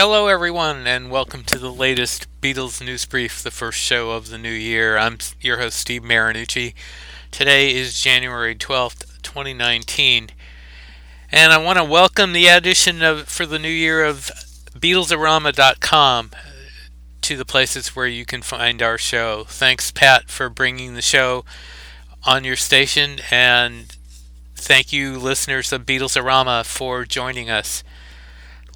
Hello, everyone, and welcome to the latest Beatles News Brief, the first show of the new year. I'm your host, Steve Marinucci. Today is January 12th, 2019, and I want to welcome the addition of for the new year of BeatlesArama.com to the places where you can find our show. Thanks, Pat, for bringing the show on your station, and thank you, listeners of Beatlesarama, for joining us.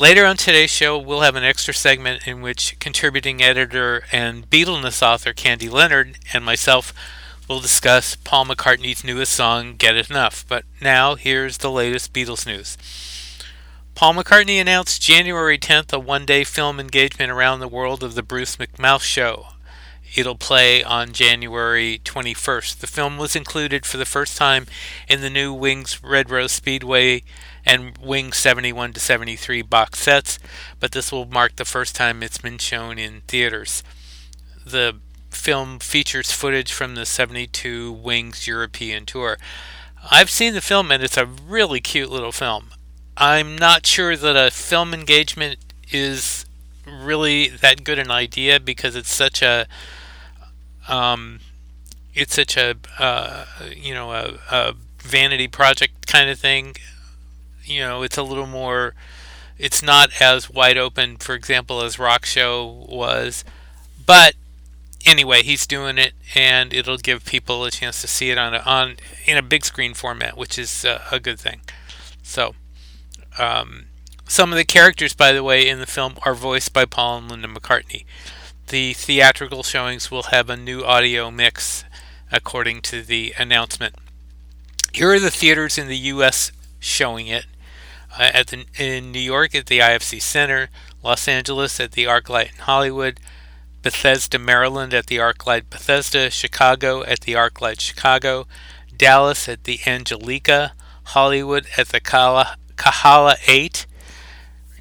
Later on today's show, we'll have an extra segment in which contributing editor and Beatleness author Candy Leonard and myself will discuss Paul McCartney's newest song, Get It Enough. But now, here's the latest Beatles news. Paul McCartney announced January 10th a one day film engagement around the world of the Bruce McMouse Show. It'll play on January 21st. The film was included for the first time in the new Wings Red Rose Speedway and Wing 71 to 73 box sets, but this will mark the first time it's been shown in theaters. The film features footage from the 72 Wings European tour. I've seen the film and it's a really cute little film. I'm not sure that a film engagement is really that good an idea because it's such a um, it's such a uh, you know a, a vanity project kind of thing you know, it's a little more. It's not as wide open, for example, as Rock Show was, but anyway, he's doing it, and it'll give people a chance to see it on a, on in a big screen format, which is uh, a good thing. So, um, some of the characters, by the way, in the film are voiced by Paul and Linda McCartney. The theatrical showings will have a new audio mix, according to the announcement. Here are the theaters in the U.S. showing it uh, at the, in New York at the IFC Center, Los Angeles at the ArcLight in Hollywood, Bethesda, Maryland at the ArcLight Bethesda, Chicago at the ArcLight Chicago, Dallas at the Angelika, Hollywood at the Kahala 8,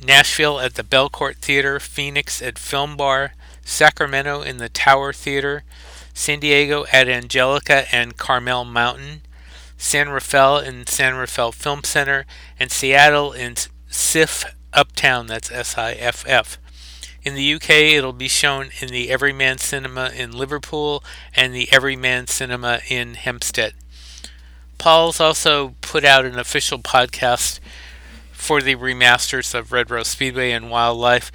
Nashville at the Belcourt Theater, Phoenix at Film Bar, Sacramento in the Tower Theater, San Diego at Angelika and Carmel Mountain, San Rafael in San Rafael Film Center, and Seattle in SIFF Uptown, that's S I F F. In the UK, it'll be shown in the Everyman Cinema in Liverpool and the Everyman Cinema in Hampstead. Paul's also put out an official podcast for the remasters of Red Rose Speedway and Wild Life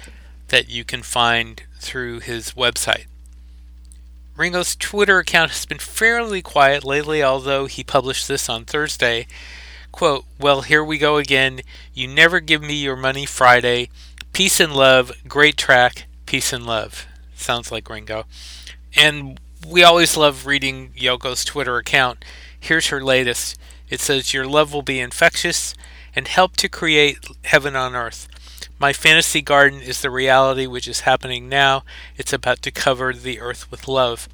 that you can find through his website. Ringo's Twitter account has been fairly quiet lately, although he published this on Thursday. Quote, Well, here we go again. You never give me your money Friday. Peace and love. Great track. Peace and love. Sounds like Ringo. And we always love reading Yoko's Twitter account. Here's her latest. It says, Your love will be infectious and help to create heaven on earth. My fantasy garden is the reality which is happening now. It's about to cover the earth with love.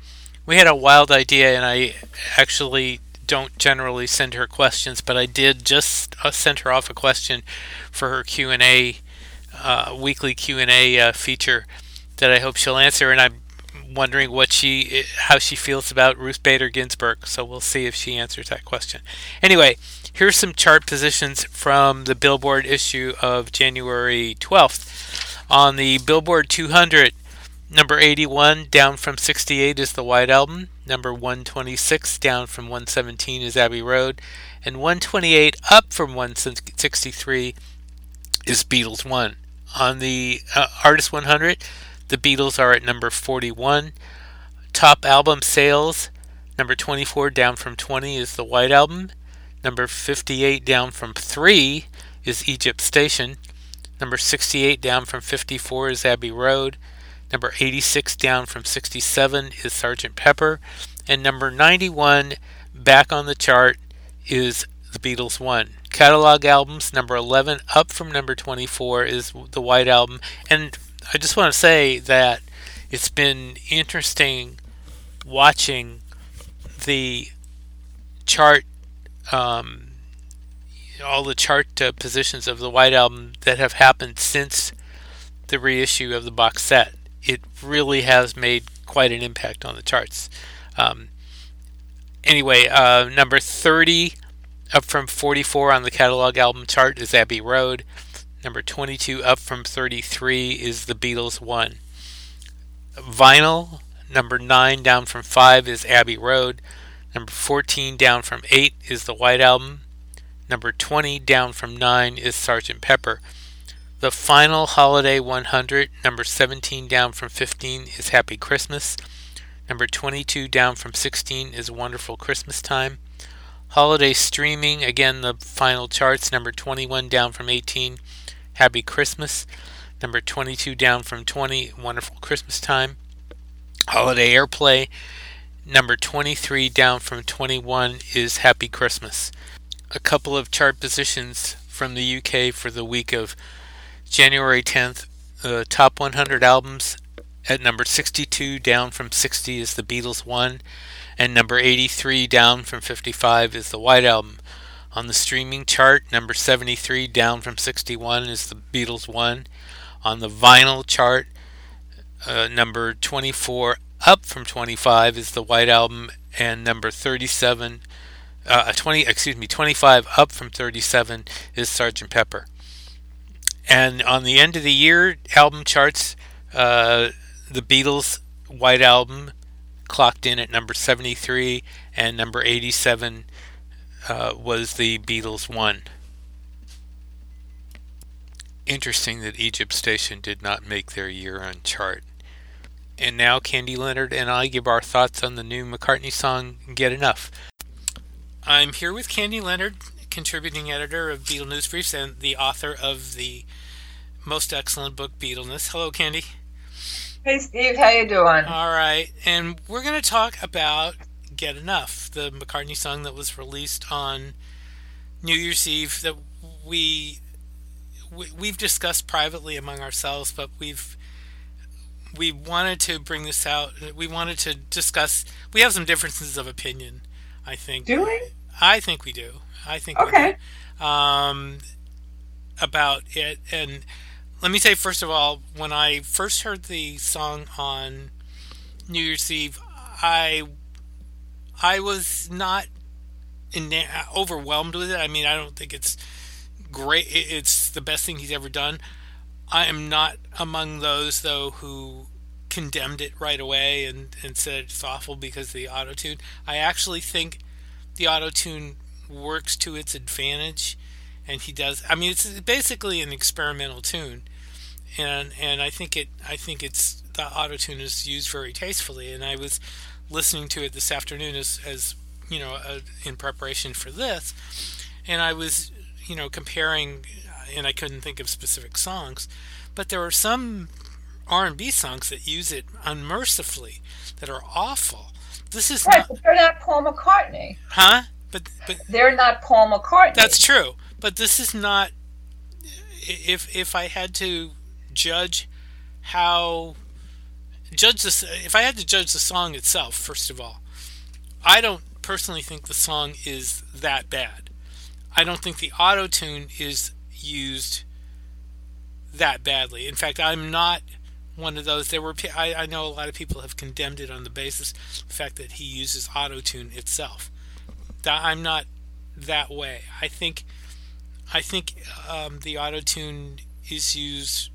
We had a wild idea, and I actually don't generally send her questions, but I did just uh, send her off a question for her Q and A, uh, weekly Q and A uh, feature that I hope she'll answer. And I'm wondering what she, how she feels about Ruth Bader Ginsburg. So we'll see if she answers that question. Anyway, Here's some chart positions from the Billboard issue of January 12th. On the Billboard 200, number 81 down from 68 is the White Album. Number 126 down from 117 is Abbey Road. And 128 up from 163 is Beatles 1. On the uh, Artist 100, the Beatles are at number 41. Top album sales, number 24 down from 20 is the White Album. Number 58 down from 3 is Egypt Station. Number 68 down from 54 is Abbey Road. Number 86 down from 67 is Sgt. Pepper. And number 91 back on the chart is The Beatles 1. Catalog albums, number 11 up from number 24 is The White Album. And I just want to say that it's been interesting watching the chart um, all the chart uh, positions of the White Album that have happened since the reissue of the box set. It really has made quite an impact on the charts. Um, anyway, uh, number 30 up from 44 on the catalog album chart is Abbey Road. Number 22 up from 33 is The Beatles 1. Vinyl, number 9 down from 5 is Abbey Road. Number 14 down from 8 is The White Album. Number 20 down from 9 is Sgt. Pepper. The final Holiday 100, number 17 down from 15 is Happy Christmas. Number 22 down from 16 is Wonderful Christmas Time. Holiday streaming, again the final charts, number 21 down from 18, Happy Christmas. Number 22 down from 20, Wonderful Christmas Time. Holiday airplay, number 23 down from 21 is Happy Christmas. A couple of chart positions from the UK for the week of January 10th, the top 100 albums at number 62 down from 60 is the Beatles 1 and number 83 down from 55 is the White Album. On the streaming chart, number 73 down from 61 is the Beatles 1. On the vinyl chart, uh, number 24 up from 25 is the White Album and number 37 uh, 20 excuse me 25 up from 37 is Sgt. Pepper. And on the end of the year album charts, uh, the Beatles' White Album clocked in at number 73, and number 87 uh, was the Beatles' one. Interesting that Egypt Station did not make their year end chart. And now Candy Leonard and I give our thoughts on the new McCartney song Get Enough. I'm here with Candy Leonard, contributing editor of Beatle News Briefs and the author of the most excellent book, Beatleness. Hello, Candy. Hey, Steve. How you doing? All right, and we're going to talk about "Get Enough," the McCartney song that was released on New Year's Eve that we, we we've discussed privately among ourselves, but we've we wanted to bring this out. We wanted to discuss. We have some differences of opinion. I think. Do we? I think we do. I think okay. Um, about it, and let me say first of all, when I first heard the song on New Year's Eve, I I was not in, overwhelmed with it. I mean, I don't think it's great. It's the best thing he's ever done. I am not among those though who condemned it right away and, and said it's awful because of the auto tune. I actually think the auto tune works to its advantage, and he does. I mean, it's basically an experimental tune, and and I think it. I think it's the auto tune is used very tastefully, and I was listening to it this afternoon as as you know uh, in preparation for this, and I was you know comparing, and I couldn't think of specific songs, but there are some R&B songs that use it unmercifully that are awful. This is right, not, but they're not Paul McCartney. Huh? But but they're not Paul McCartney. That's true. But this is not if if I had to judge how judge this if I had to judge the song itself first of all, I don't personally think the song is that bad. I don't think the auto tune is used that badly. In fact, I'm not one of those. There were I, I know a lot of people have condemned it on the basis the fact that he uses auto tune itself. That I'm not that way. I think I think um, the auto tune is used.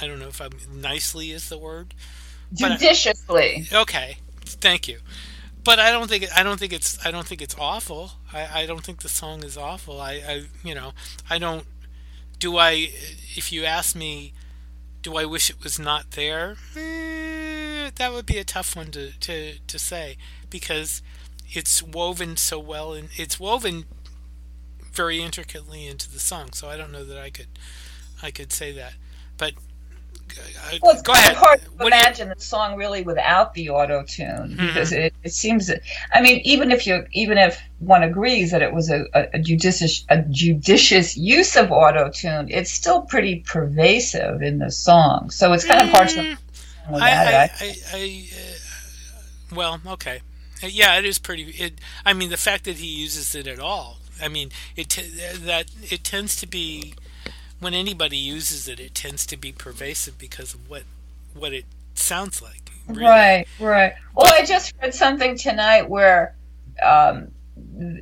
I don't know if I'm nicely is the word. Judiciously. I, okay, thank you. But I don't think I don't think it's I don't think it's awful. I, I don't think the song is awful. I, I you know I don't. Do I? If you ask me, do I wish it was not there? Eh, that would be a tough one to, to, to say because it's woven so well and it's woven very intricately into the song. So I don't know that I could I could say that. But well, it's go ahead. hard to what imagine the song really without the auto tune mm-hmm. because it, it seems. I mean, even if you even if one agrees that it was a, a, judicious a judicious use of auto tune, it's still pretty pervasive in the song. So it's kind mm, of hard to. Mm, I, I, I, I uh, well, okay, uh, yeah, it is pretty. It, I mean, the fact that he uses it at all. I mean, it t- that it tends to be when anybody uses it, it tends to be pervasive because of what what it sounds like. Really. Right, right. Well, I just read something tonight where um,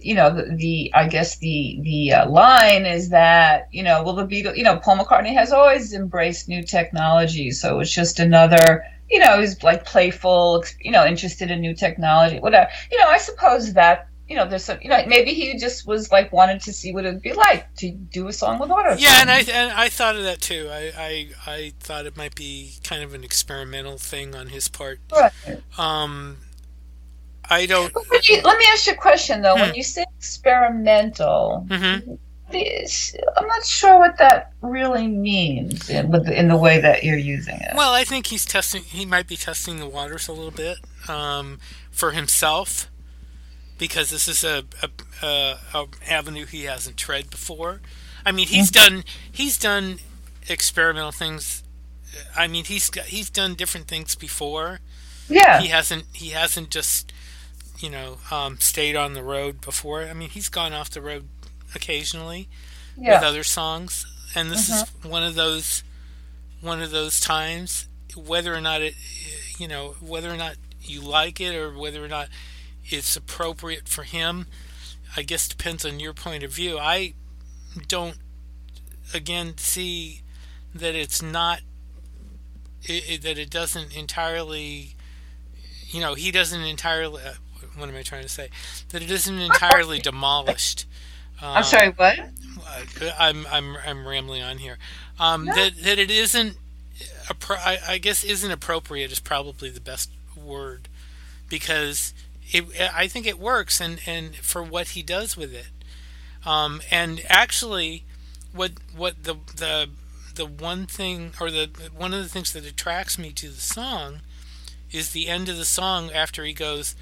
you know the, the I guess the the uh, line is that you know well the Beatles you know Paul McCartney has always embraced new technology so it's just another you know he's like playful you know interested in new technology whatever you know I suppose that you know there's some you know maybe he just was like wanted to see what it'd be like to do a song with auto yeah and I and I thought of that too I, I I thought it might be kind of an experimental thing on his part right. um I don't. You, let me ask you a question though. Hmm. When you say experimental, mm-hmm. I'm not sure what that really means in, in, the way that you're using it. Well, I think he's testing. He might be testing the waters a little bit um, for himself because this is a, a, a, a, avenue he hasn't tread before. I mean, he's mm-hmm. done he's done experimental things. I mean, he's he's done different things before. Yeah, he hasn't he hasn't just you know, um, stayed on the road before. I mean, he's gone off the road occasionally yeah. with other songs, and this mm-hmm. is one of those one of those times. Whether or not it, you know, whether or not you like it or whether or not it's appropriate for him, I guess depends on your point of view. I don't, again, see that it's not it, it, that it doesn't entirely you know he doesn't entirely what am I trying to say? That it isn't entirely demolished. Um, I'm sorry, what? I'm I'm I'm rambling on here. Um, no. That that it isn't. I guess isn't appropriate is probably the best word, because it I think it works and and for what he does with it, um, and actually, what what the the the one thing or the one of the things that attracts me to the song is the end of the song after he goes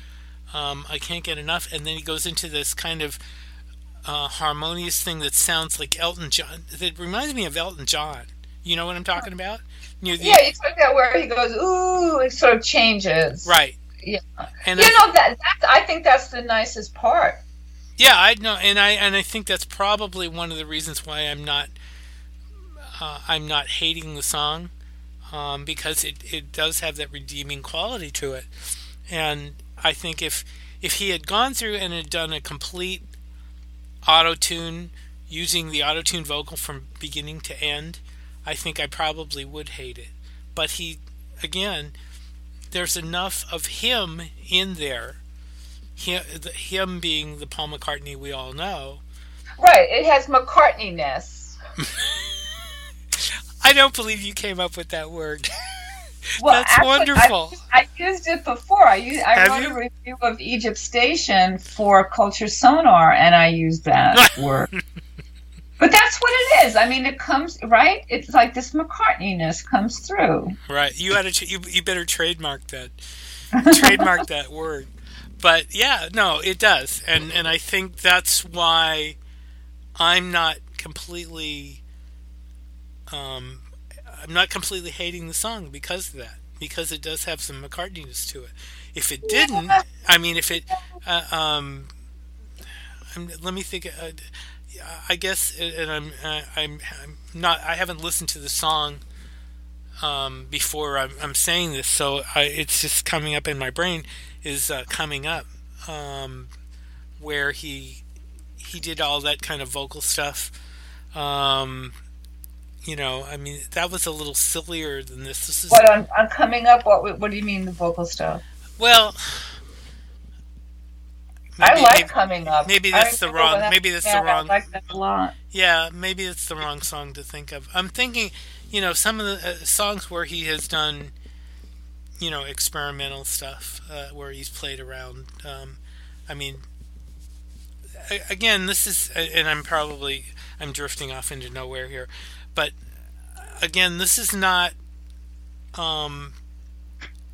um, I can't get enough. And then he goes into this kind of uh, harmonious thing that sounds like Elton John. That reminds me of Elton John. You know what I'm talking about? You the, yeah, it's like that where he goes, ooh, it sort of changes. Right. Yeah. And you I, know that I think that's the nicest part. Yeah, I know, and I and I think that's probably one of the reasons why I'm not uh, I'm not hating the song um, because it, it does have that redeeming quality to it, and I think if if he had gone through and had done a complete auto tune using the auto tune vocal from beginning to end, I think I probably would hate it. But he, again, there's enough of him in there, him being the Paul McCartney we all know. Right, it has McCartney ness. I don't believe you came up with that word. Well, That's actually, wonderful. I, I, used it before. I used, I wrote you? a review of Egypt Station for Culture Sonar, and I used that word. But that's what it is. I mean, it comes right. It's like this McCartneyness comes through. Right. You had to. You, you better trademark that. trademark that word. But yeah, no, it does, and and I think that's why I'm not completely um, I'm not completely hating the song because of that, because it does have some McCartneyness to it. If it didn't, I mean, if it, uh, um, I'm, let me think. Uh, I guess, and I'm, I'm, I'm not. I haven't listened to the song um, before. I'm, I'm, saying this, so I, it's just coming up in my brain. Is uh, coming up um, where he he did all that kind of vocal stuff. Um, you know, I mean, that was a little sillier than this. This is what on, on coming up. What what do you mean the vocal stuff? Well, maybe, I like maybe, coming up. Maybe that's the wrong. maybe that's yeah, the wrong. I like that a lot. Yeah, maybe it's the wrong song to think of. I'm thinking, you know, some of the uh, songs where he has done, you know, experimental stuff uh, where he's played around. Um, I mean, again, this is, and I'm probably I'm drifting off into nowhere here. But again, this is not. Um,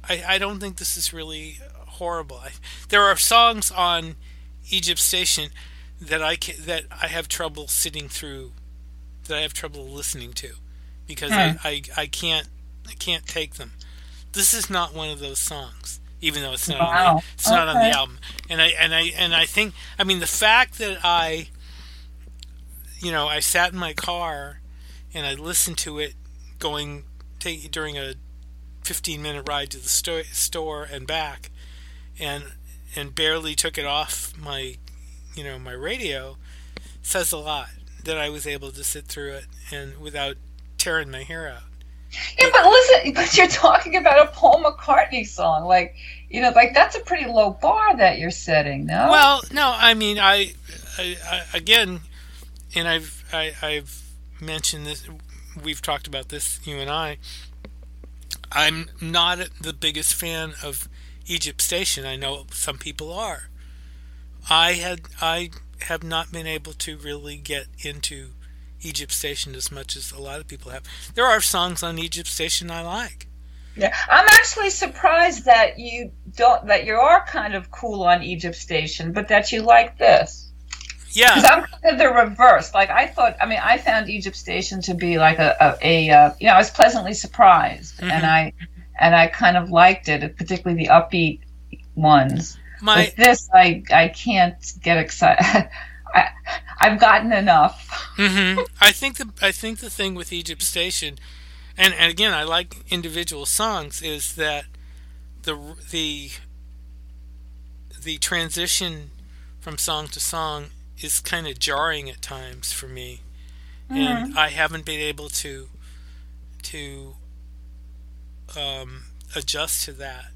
I I don't think this is really horrible. I, there are songs on Egypt Station that I can, that I have trouble sitting through, that I have trouble listening to, because hmm. I, I I can't I can't take them. This is not one of those songs, even though it's not wow. on the, it's okay. not on the album. And I and I and I think I mean the fact that I you know I sat in my car and I listened to it going take, during a 15 minute ride to the sto- store and back, and and barely took it off my you know my radio says a lot that I was able to sit through it and without tearing my hair out. Yeah, but listen, but you're talking about a Paul McCartney song, like you know, like that's a pretty low bar that you're setting, no? Well, no, I mean, I, I, I again, and I've I, I've mentioned this. We've talked about this, you and I. I'm not the biggest fan of Egypt Station. I know some people are. I had I have not been able to really get into Egypt Station as much as a lot of people have. There are songs on Egypt Station I like. Yeah, I'm actually surprised that you don't that you are kind of cool on Egypt Station, but that you like this. Yeah, because I'm kind of the reverse. Like I thought, I mean, I found Egypt Station to be like a, a, a uh, you know, I was pleasantly surprised, mm-hmm. and I and I kind of liked it, particularly the upbeat ones. My With this, I I can't get excited. I, I've gotten enough. Mm-hmm. I think the I think the thing with Egypt Station, and, and again, I like individual songs, is that the the the transition from song to song is kind of jarring at times for me, mm-hmm. and I haven't been able to to um, adjust to that.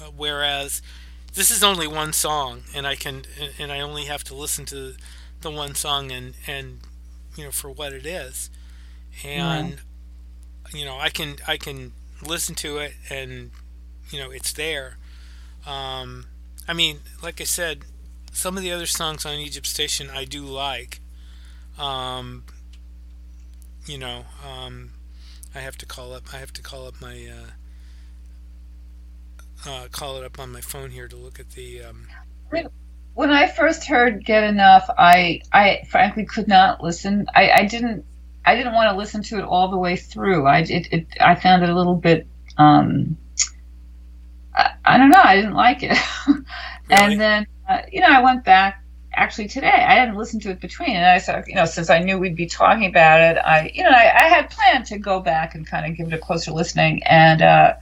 Uh, whereas this is only one song, and I can and I only have to listen to the one song and and you know for what it is, and you know I can I can listen to it and you know it's there. Um, I mean, like I said, some of the other songs on Egypt Station I do like. Um, you know, um, I have to call up. I have to call up my. Uh, uh, call it up on my phone here to look at the. Um... When I first heard "Get Enough," I I frankly could not listen. I, I didn't I didn't want to listen to it all the way through. I it, it I found it a little bit. Um, I, I don't know. I didn't like it, really? and then uh, you know I went back actually today. I hadn't listened to it between, and I said, you know, since I knew we'd be talking about it, I, you know, I, I had planned to go back and kind of give it a closer listening, and uh,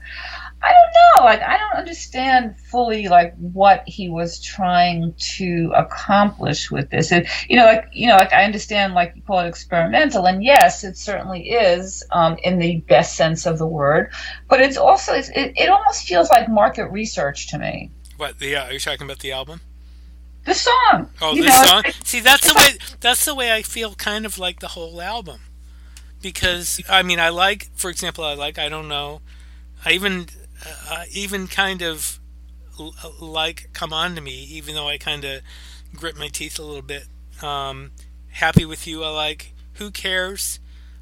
I don't know, like I don't understand fully like what he was trying to accomplish with this. It, you know, like you know, like I understand, like you call it experimental, and yes, it certainly is um, in the best sense of the word, but it's also it, it almost feels like market research to me. What the? Uh, are you talking about the album? The song. Oh, the song. See, that's the way. That's the way I feel. Kind of like the whole album, because I mean, I like, for example, I like. I don't know. I even, uh, even kind of like "Come On to Me," even though I kind of grit my teeth a little bit. Um, Happy with you. I like. Who cares?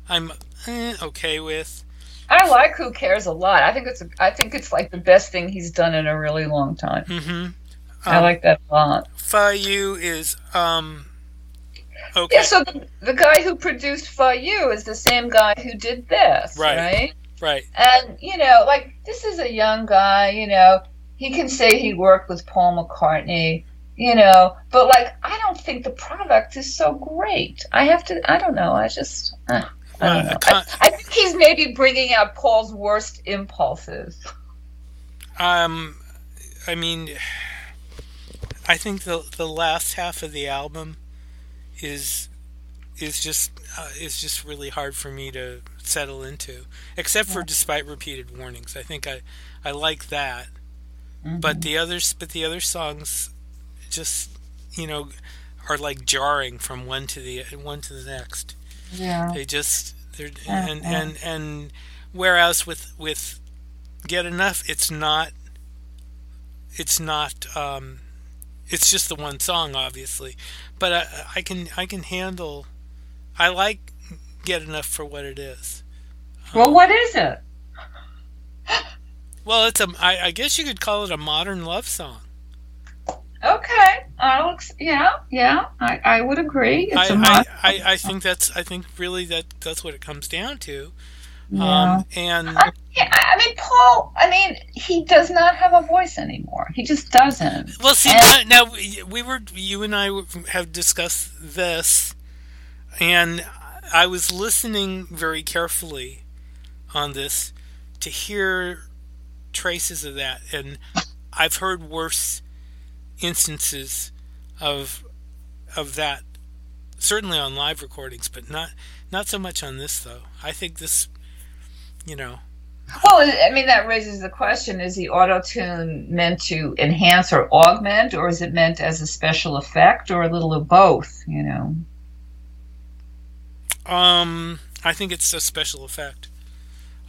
I'm eh, okay with. I like Who Cares a lot. I think it's a, I think it's like the best thing he's done in a really long time. Mm-hmm. I like that a lot. Fuh You is um okay. Yeah, so the, the guy who produced Fuh You is the same guy who did this, right? Right. Right. And you know, like this is a young guy, you know, he can say he worked with Paul McCartney, you know, but like I don't think the product is so great. I have to I don't know, I just uh, I, don't know. I, I think he's maybe bringing out Paul's worst impulses. Um I mean I think the the last half of the album is is just uh, is just really hard for me to settle into, except for despite repeated warnings. I think I I like that, mm-hmm. but the others but the other songs just you know are like jarring from one to the one to the next. Yeah, they just they're and and and whereas with with get enough, it's not it's not um, it's just the one song, obviously, but I, I can I can handle. I like get enough for what it is. Well, um, what is it? well, it's a. I, I guess you could call it a modern love song. Okay, Alex. Yeah, yeah, I, I would agree. I, I, I, I think that's I think really that that's what it comes down to. Yeah. Um, and I, I, mean, Paul. I mean, he does not have a voice anymore. He just doesn't. Well, see, and, now, now we were you and I have discussed this, and I was listening very carefully on this to hear traces of that, and I've heard worse instances of of that certainly on live recordings, but not not so much on this though. I think this, you know. Well, I mean that raises the question: Is the auto tune meant to enhance or augment, or is it meant as a special effect, or a little of both? You know. Um, I think it's a special effect.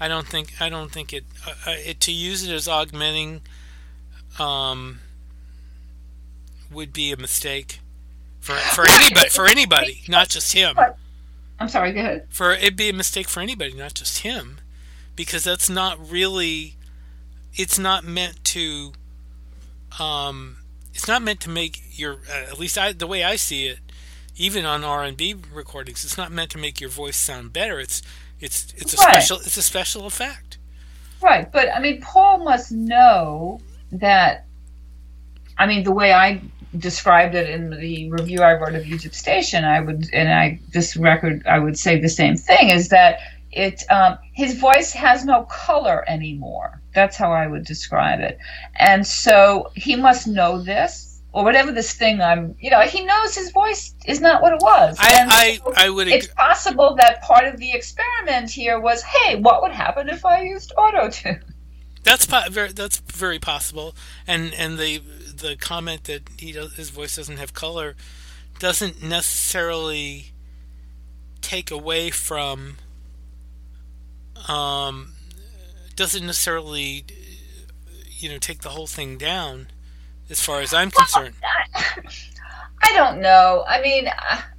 I don't think I don't think it, uh, uh it to use it as augmenting um, would be a mistake for for anybody for anybody, not just him. I'm sorry. Go ahead. For it'd be a mistake for anybody, not just him, because that's not really. It's not meant to. Um, it's not meant to make your. Uh, at least I, the way I see it, even on R and B recordings, it's not meant to make your voice sound better. It's it's it's a right. special it's a special effect. Right, but I mean, Paul must know that. I mean, the way I described it in the review I wrote of Egypt Station, I would, and I this record, I would say the same thing: is that it um, his voice has no color anymore. That's how I would describe it, and so he must know this. Or whatever this thing I'm, you know, he knows his voice is not what it was. I, so I, I would. It's possible that part of the experiment here was, hey, what would happen if I used auto tune? That's po- very, that's very possible, and and the the comment that he does, his voice doesn't have color doesn't necessarily take away from um, doesn't necessarily you know take the whole thing down as far as I'm concerned. I don't know. I mean,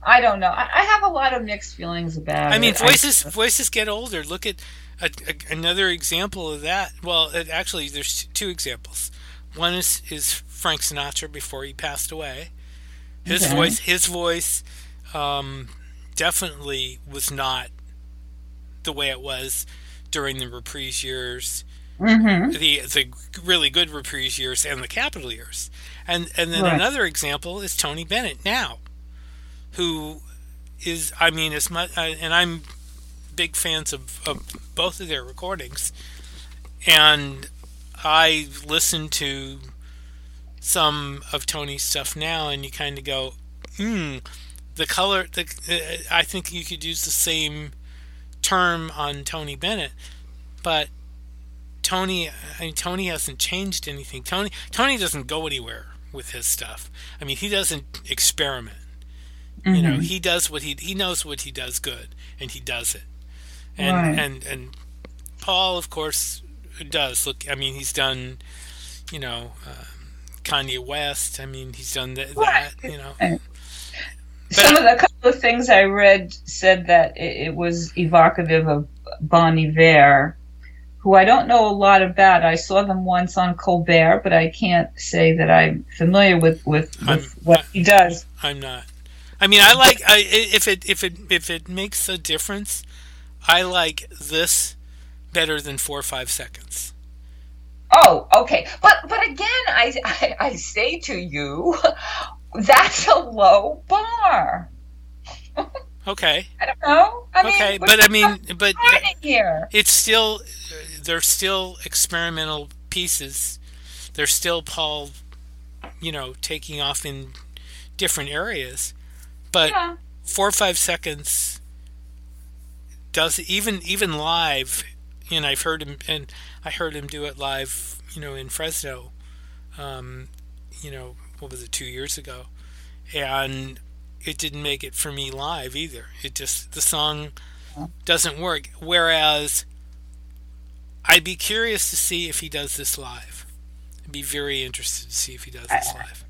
I don't know. I have a lot of mixed feelings about I mean, it. voices voices get older. Look at a, a, another example of that. Well, it, actually, there's two examples. One is is Frank Sinatra before he passed away. His okay. voice, his voice, um, definitely was not the way it was during the reprise years, mm-hmm. the the really good reprise years, and the Capitol years. And and then right. another example is Tony Bennett now, who is I mean as much uh, and I'm big fans of, of both of their recordings, and I listen to some of Tony's stuff now, and you kind of go, hmm, the color. The uh, I think you could use the same term on Tony Bennett, but Tony, I mean, Tony hasn't changed anything. Tony, Tony doesn't go anywhere with his stuff. I mean, he doesn't experiment. Mm-hmm. You know, mm-hmm. he does what he he knows what he does good, and he does it. And right. and and Paul, of course, does. Look, I mean, he's done. You know, uh, Kanye West. I mean, he's done that. that you know. Some of the couple of things I read said that it, it was evocative of Bon Iver, who I don't know a lot about. I saw them once on Colbert, but I can't say that I'm familiar with with, with what he does. I'm not. I mean, I like I, if it if it if it makes a difference. I like this better than four or five seconds. Oh, okay. But but again, I, I, I say to you, that's a low bar. Okay. I don't know. I okay, mean, but I mean, but here. it's still they're still experimental pieces. They're still Paul, you know, taking off in different areas, but yeah. four or five seconds does even even live and I've heard him, and I heard him do it live, you know, in Fresno, um, you know, what was it, two years ago, and it didn't make it for me live either. It just the song doesn't work. Whereas I'd be curious to see if he does this live. I'd be very interested to see if he does this live.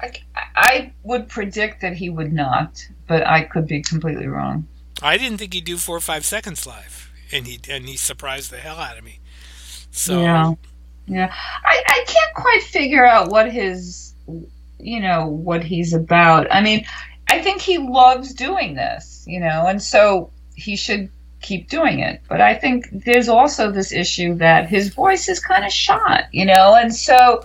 I, I would predict that he would not, but I could be completely wrong. I didn't think he'd do four or five seconds live and he and he surprised the hell out of me. So yeah, yeah. I I can't quite figure out what his you know what he's about. I mean, I think he loves doing this, you know, and so he should keep doing it. But I think there's also this issue that his voice is kind of shot, you know, and so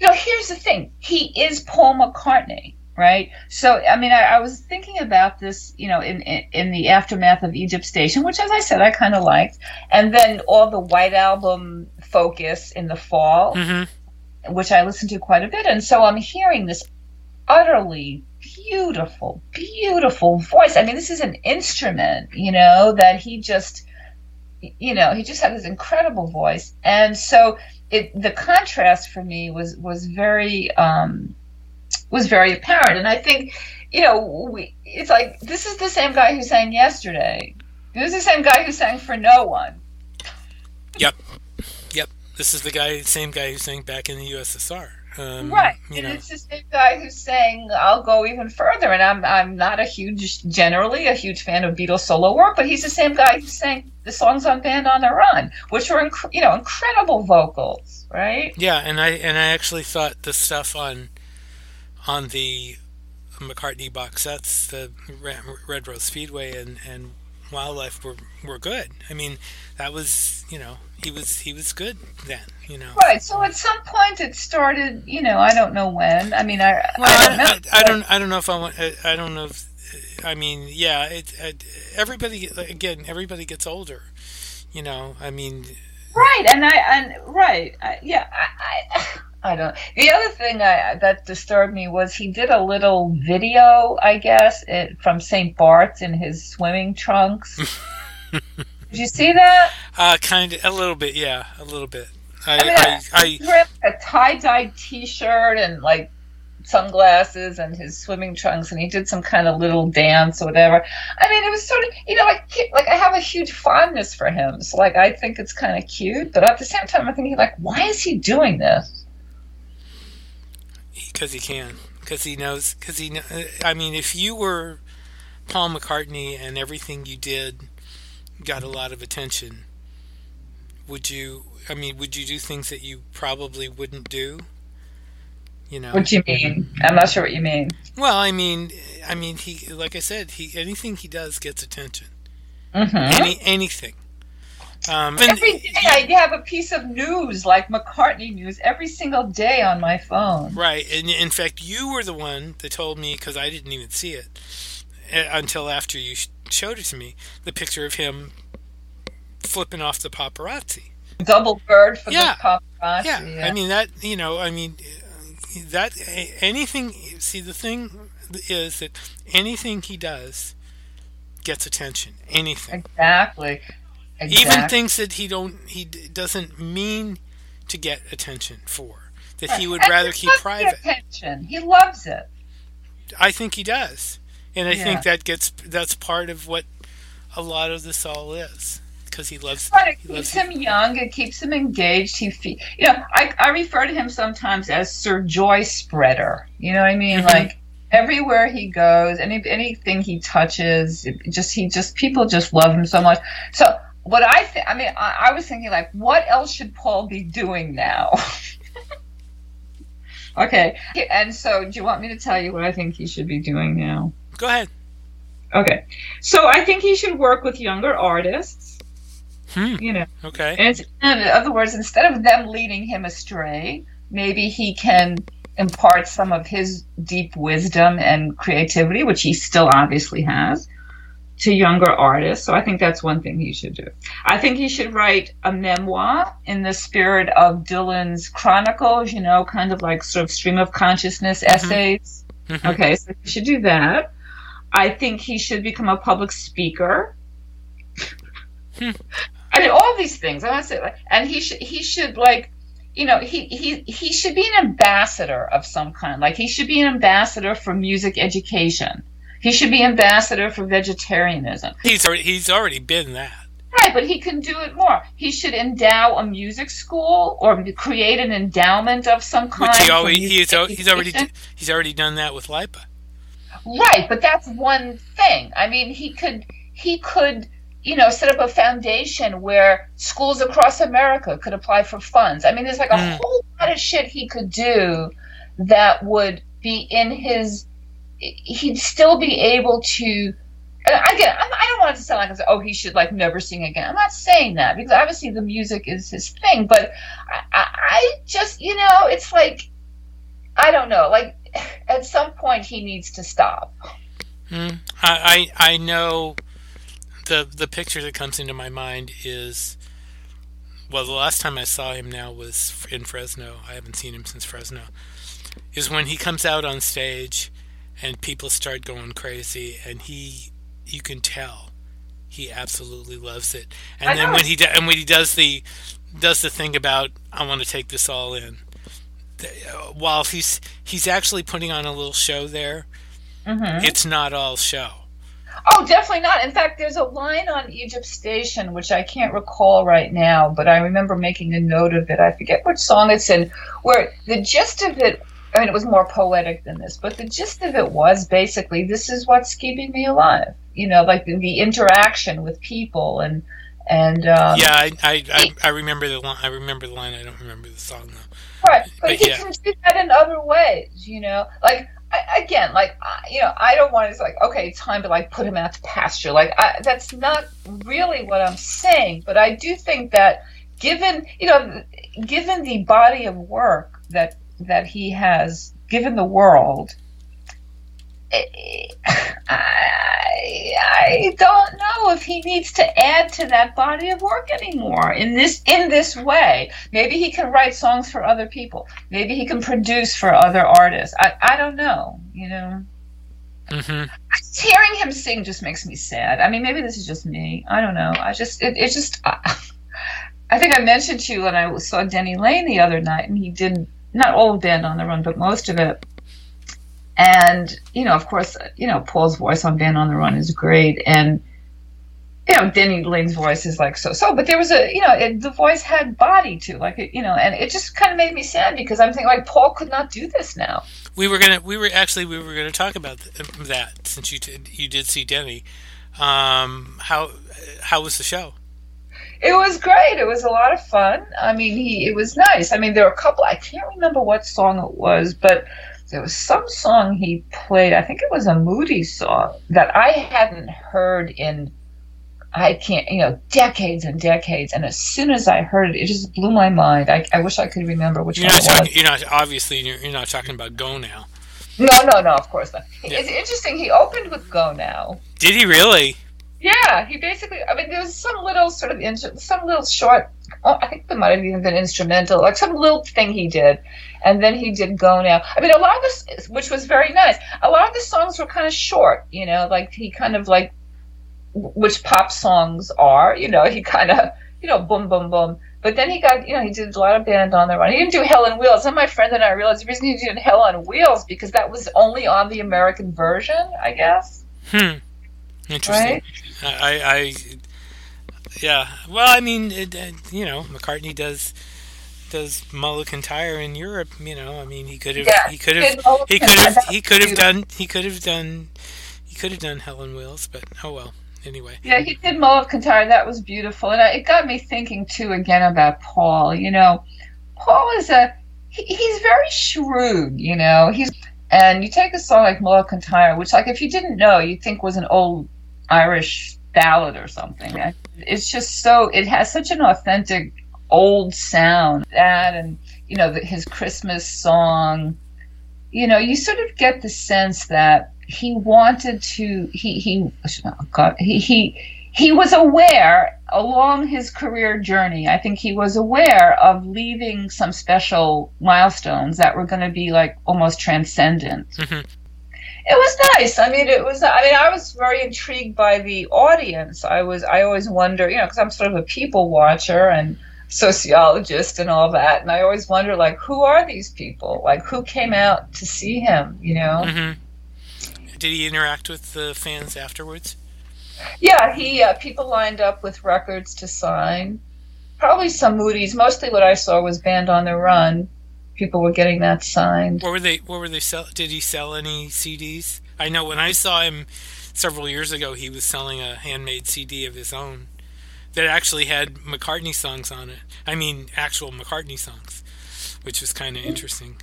you know, here's the thing: he is Paul McCartney right? So, I mean, I, I, was thinking about this, you know, in, in, in the aftermath of Egypt Station, which, as I said, I kind of liked, and then all the White Album focus in the fall, mm-hmm. Which I listened to quite a bit, and so I'm hearing this utterly beautiful, beautiful voice. I mean, this is an instrument, you know, that he just, you know, he just had this incredible voice, and so it the contrast for me was was very um, was very apparent, and I think, you know, we it's like this is the same guy who sang yesterday. This is the same guy who sang for no one. Yep. This is the guy, same guy who sang back in the USSR. Um, right, and know. it's the same guy who's saying, "I'll go even further." And I'm I'm not a huge, generally a huge fan of Beatles solo work, but he's the same guy who's saying the songs on Band on the Run, which were inc- you know incredible vocals, right? Yeah, and I and I actually thought the stuff on on the McCartney box sets, the Red Rose Speedway and and Wild Life were were good. I mean, that was you know he was he was good then. You know. Right. So at some point it started. You know, I don't know when. I mean, I well, I don't know. I, I, don't. I don't know if I want. I, I don't know. If, I mean, yeah. It, it, everybody again. Everybody gets older. You know. I mean. Right, and I and right, I, yeah. I, I I don't. The other thing I, that disturbed me was he did a little video, I guess, it, from St. Bart's in his swimming trunks. did you see that? Uh, kind of, a little bit, yeah, a little bit. I, I, mean, I, I, I a tie dye T-shirt and like sunglasses and his swimming trunks, and he did some kind of little dance or whatever. I mean, it was sort of, you know, like like I have a huge fondness for him, so like I think it's kind of cute, but at the same time, I'm thinking like, why is he doing this? because he can, because he knows, because he. Uh, I mean, if you were Paul McCartney and everything you did got a lot of attention, would you? I mean, would you do things that you probably wouldn't do? You know. What do you mean? I'm not sure what you mean. Well, I mean, I mean, he, like I said, he anything he does gets attention. Mm-hmm. Any anything. Um, every day I have a piece of news like McCartney news every single day on my phone. Right, and in fact, you were the one that told me because I didn't even see it uh, until after you showed it to me. The picture of him flipping off the paparazzi. Double bird for yeah. the paparazzi. Yeah. yeah, I mean that. You know, I mean that anything. See, the thing is that anything he does gets attention. Anything. Exactly. Exactly. Even things that he don't he doesn't mean to get attention for that he would and rather keep private. Attention. He loves it. I think he does, and I yeah. think that gets that's part of what a lot of this all is because he loves. But it he keeps loves him young. It keeps him engaged. He, fe- you know, I I refer to him sometimes as Sir Joy Spreader. You know what I mean? Mm-hmm. Like everywhere he goes, any anything he touches, just he just people just love him so much. So what I think, I mean, I, I was thinking like, what else should Paul be doing now? okay, and so do you want me to tell you what I think he should be doing now? Go ahead. Okay, so I think he should work with younger artists. Hmm. You know. Okay. And, in other words, instead of them leading him astray, maybe he can impart some of his deep wisdom and creativity, which he still obviously has, to younger artists. So I think that's one thing he should do. I think he should write a memoir in the spirit of Dylan's chronicles, you know, kind of like sort of stream of consciousness mm-hmm. essays. Mm-hmm. Okay, so he should do that. I think he should become a public speaker. I mean, all these things. I want to say, and he should he should like, you know, he he he should be an ambassador of some kind. Like he should be an ambassador for music education he should be ambassador for vegetarianism. He's already, he's already been that. Right, but he can do it more. He should endow a music school or create an endowment of some kind. Which he always, he's, he's already he's already done that with LIPA. Right, but that's one thing. I mean, he could he could you know set up a foundation where schools across America could apply for funds. I mean, there's like a mm. whole lot of shit he could do that would be in his he'd still be able to again, I don't want it to sound like, oh, he should like never sing again. I'm not saying that because obviously the music is his thing, but I, I just, you know, it's like, I don't know, like at some point he needs to stop. Mm, I, I, I know the the picture that comes into my mind is, well, the last time I saw him now was in Fresno. I haven't seen him since Fresno. Is when he comes out on stage and people start going crazy, and he, you can tell, he absolutely loves it. And I then know. when he do, and when he does the does the thing about I want to take this all in, while he's he's actually putting on a little show there, Mhm. it's not all show. Oh, definitely not. In fact, there's a line on Egypt Station which I can't recall right now, but I remember making a note of it. I forget which song it's in, where the gist of it. I mean, it was more poetic than this, but the gist of it was basically this is what's keeping me alive. You know, like the, the interaction with people and and um, yeah, I, I, I, I remember the line. I remember the line. I don't remember the song though. Right, but, But he yeah. can do that in other ways, you know. Like Again, like you know, I don't want to like okay, it's time to like put him out to pasture. Like I, that's not really what I'm saying, but I do think that given you know, given the body of work that that he has given the world. I, I don't know if he needs to add to that body of work anymore in this in this way. Maybe he can write songs for other people. Maybe he can produce for other artists. I, I don't know. You know, hmm just hearing him sing just makes me sad. I mean, maybe this is just me. I don't know. I just it, it just. I, I think I mentioned to you when I saw Denny Laine the other night, and he did not all of Band on the Run, but most of it. And you know, of course, you know Paul's voice on Band on the Run is great, and you know Denny Laine's voice is like so so. But there was a you know it, the voice had body too, like it, you know, and it just kind of made me sad because I'm thinking like Paul could not do this now. We were gonna. We were actually. We were gonna talk about that since you did. You did see Denny. Um, how how was the show? It was great. It was a lot of fun. I mean, he it was nice. I mean, there were a couple. I can't remember what song it was, but there was some song he played. I think it was a Moody song that I hadn't heard in I can't, you know, decades and decades. And as soon as I heard it, it just blew my mind. I, I wish I could remember which You're one not it was. You're not obviously. You're, you're not talking about Go now. No, no, no. Of course not. Yeah. It's interesting. He opened with "Go Now." Did he really? Yeah, he basically. I mean, there was some little sort of some little short. Oh, I think there might have even been instrumental, like some little thing he did, and then he did "Go Now." I mean, a lot of this, which was very nice. A lot of the songs were kind of short, you know, like he kind of like, which pop songs are, you know, he kind of, you know, boom, boom, boom. But then he got, you know, he did a lot of band on the run. He didn't do Helen Wheels. And my friend and I realized the reason he did Helen Wheels because that was only on the American version, I guess. Hmm. Interesting. Right? I, I, yeah. Well, I mean, it, uh, you know, McCartney does does Mull of Kintyre in Europe. You know, I mean, he could have, Yeah, he could have, he could have, he could have done, he could have done, he could have done Helen Wheels, but oh well. Anyway. Yeah, he did Mull of Kintyre. That was beautiful, and I, it got me thinking too again about Paul. You know, Paul is a he, he's very shrewd. You know, he's and you take a song like Mull of Kintyre, which like if you didn't know, you'd think was an old Irish ballad or something. It's just so it has such an authentic old sound. That and you know the, his Christmas song. You know, you sort of get the sense that he wanted to he he oh God, he he he was aware along his career journey i think he was aware of leaving some special milestones that were going to be like almost transcendent Mhm. it was nice i mean it was i mean i was very intrigued by the audience i was i always wonder you know because i'm sort of a people watcher and sociologist and all that and i always wonder like who are these people like who came out to see him you know hmm Did he interact with the fans afterwards? Yeah, he uh, people lined up with records to sign. Probably some Moody's. Mostly what I saw was Band on the Run. People were getting that signed. What were they? What were they sell? Did he sell any CDs? I know when I saw him several years ago, he was selling a handmade CD of his own that actually had McCartney songs on it. I mean, actual McCartney songs, which was kind of interesting.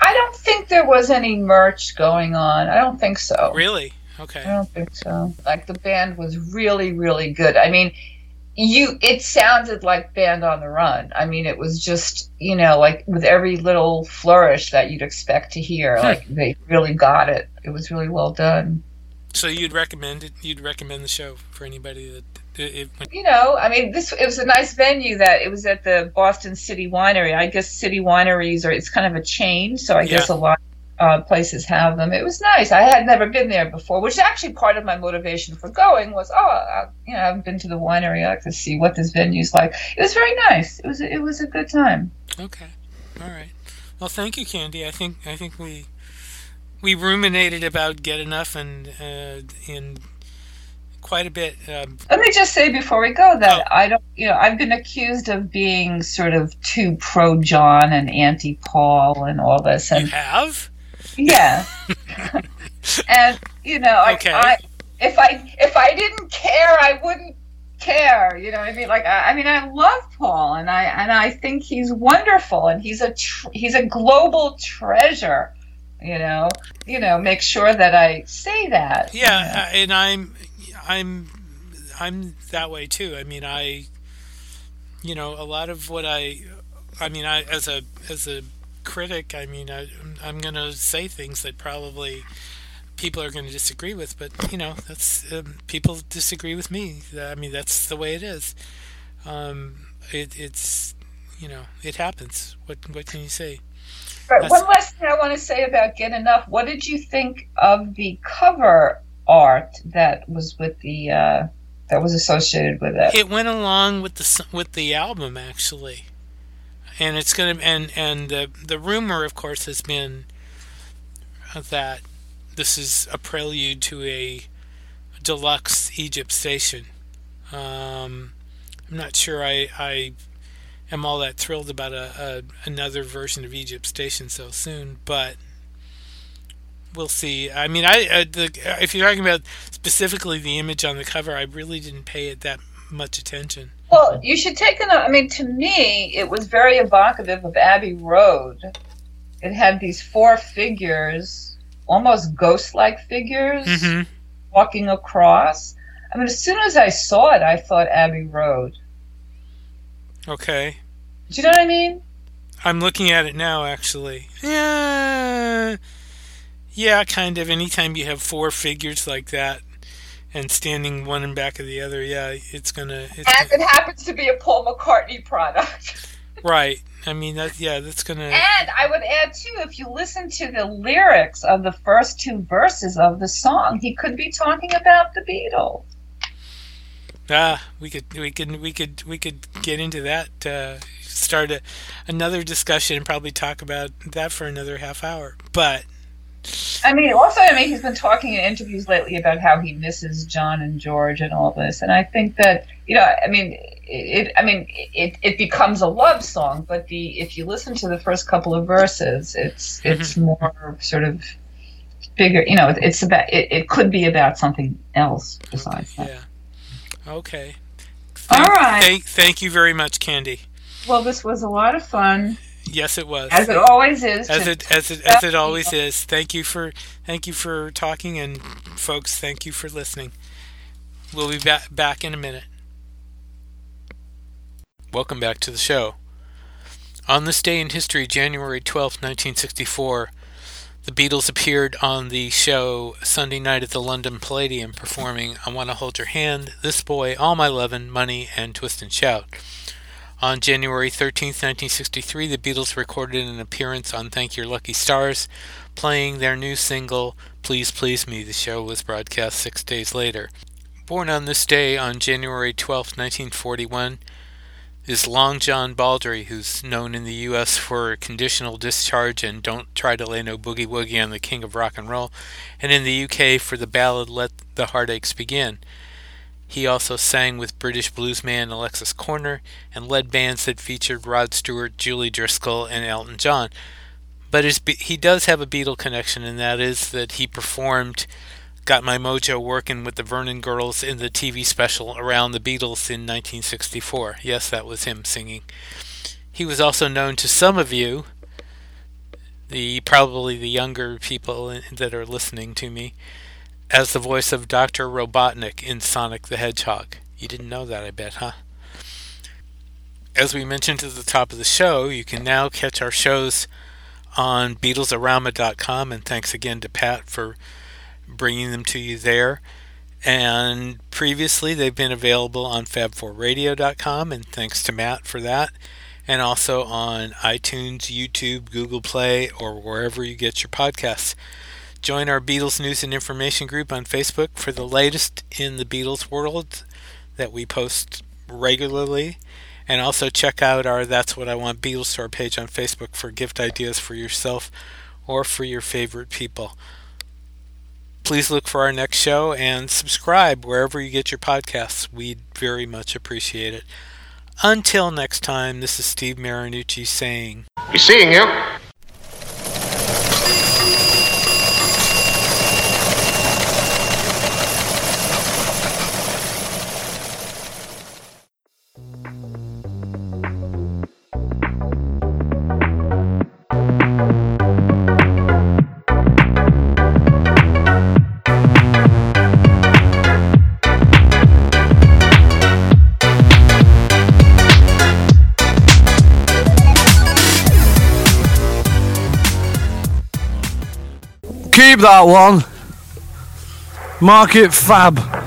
I don't think there was any merch going on. I don't think so. Really? Okay. I don't think so. Like the band was really, really good. I mean, you it sounded like Band on the Run. I mean, it was just you know like with every little flourish that you'd expect to hear. Hmm. Like they really got it. It was really well done. So you'd recommend it? You'd recommend the show for anybody that it, it, you know, I mean, this it was a nice venue that it was at the Boston City Winery. I guess City Wineries are it's kind of a chain, so I guess a lot uh, places have them. It was nice. I had never been there before, which is actually part of my motivation for going was, oh, I, you know, I haven't been to the winery. I like to see what this venue's like. It was very nice. It was it was a good time. Okay, all right. Well, thank you, Candy. I think I think we we ruminated about get enough and uh, in quite a bit. Um, Let me just say before we go that oh. I don't, you know, I've been accused of being sort of too pro John and anti Paul and all this. And you have? Yeah. and you know, okay. I, I, if I if I didn't care, I wouldn't care. You know, I mean, like I, I, mean, I love Paul, and I and I think he's wonderful, and he's a tr- he's a global treasure. You know, you know, make sure that I say that. Yeah, you know? and I'm I'm I'm that way too. I mean, I you know, a lot of what I I mean, I as a as a critic, I mean, I, I'm going to say things that probably people are going to disagree with, but you know, that's um, people disagree with me. I mean, that's the way it is. Um, it, it's you know, it happens. What what can you say? Right. One last thing I want to say about Get Enough. What did you think of the cover art that was with the uh, that was associated with it? It went along with the with the album actually and it's to and and the the rumor, of course, has been that this is a prelude to a deluxe Egypt station. Um, I'm not sure I, I am all that thrilled about a, a, another version of Egypt Station so soon, but we'll see. I mean, I, I the, if you're talking about specifically the image on the cover, I really didn't pay it that much attention. Well, you should take a note. I mean, to me, it was very evocative of Abbey Road. It had these four figures, almost ghost-like figures, mm-hmm. walking across. I mean, as soon as I saw it, I thought Abbey Road. Okay. Do you know what I mean? I'm looking at it now, actually. Yeah. Yeah, kind of. Anytime you have four figures like that, and standing one in back of the other, yeah, it's gonna. It's and gonna, it happens to be a Paul McCartney product. right. I mean, that yeah, that's gonna. And I would add too, if you listen to the lyrics of the first two verses of the song, he could be talking about the Beatles. Ah, we could, we could, we could, we could get into that. Uh, start a, another discussion and probably talk about that for another half hour. But I mean, also, I mean, he's been talking in interviews lately about how he misses John and George and all this, and I think that you know, I mean, it, I mean, it, it becomes a love song, but the if you listen to the first couple of verses, it's mm-hmm. it's more sort of bigger. You know, it's about it, it could be about something else besides okay, that. Yeah. Okay. Thank, all right. Thank, thank you very much, Candy. Well, this was a lot of fun. Yes, it was. As it always is. As it as it as it always is. Thank you for thank you for talking, and folks, thank you for listening. We'll be back back in a minute. Welcome back to the show. On this day in history, January twelfth, 1964, the Beatles appeared on the show Sunday night at the London Palladium performing I Want to Hold Your Hand, This Boy, All My Lovin', Money, and Twist and Shout. On January 13, 1963, the Beatles recorded an appearance on Thank Your Lucky Stars, playing their new single, Please Please Me. The show was broadcast six days later. Born on this day, on January 12, 1941, is Long John Baldry, who's known in the U.S. for Conditional Discharge and Don't Try to Lay No Boogie Woogie on the King of Rock and Roll, and in the U.K. for the ballad Let the Heartaches Begin. He also sang with British bluesman Alexis Korner and led bands that featured Rod Stewart, Julie Driscoll, and Elton John. But his, he does have a Beatle connection, and that is that he performed Got My Mojo Working with the Vernon Girls in the TV special Around the Beatles in 1964. Yes, that was him singing. He was also known to some of you, the probably the younger people that are listening to me, as the voice of Dr. Robotnik in Sonic the Hedgehog. You didn't know that, I bet, huh? As we mentioned at the top of the show, you can now catch our shows on BeatlesAround.com, and thanks again to Pat for bringing them to you there. And previously, they've been available on Fab4Radio.com, and thanks to Matt for that. and also on iTunes, YouTube, Google Play, or wherever you get your podcasts. Join our Beatles News and Information group on Facebook for the latest in the Beatles world that we post regularly. And also check out our That's What I Want Beatles Store page on Facebook for gift ideas for yourself or for your favorite people. Please look for our next show and subscribe wherever you get your podcasts. We'd very much appreciate it. Until next time, this is Steve Marinucci saying, Be seeing you. Keep that one. Mark it fab.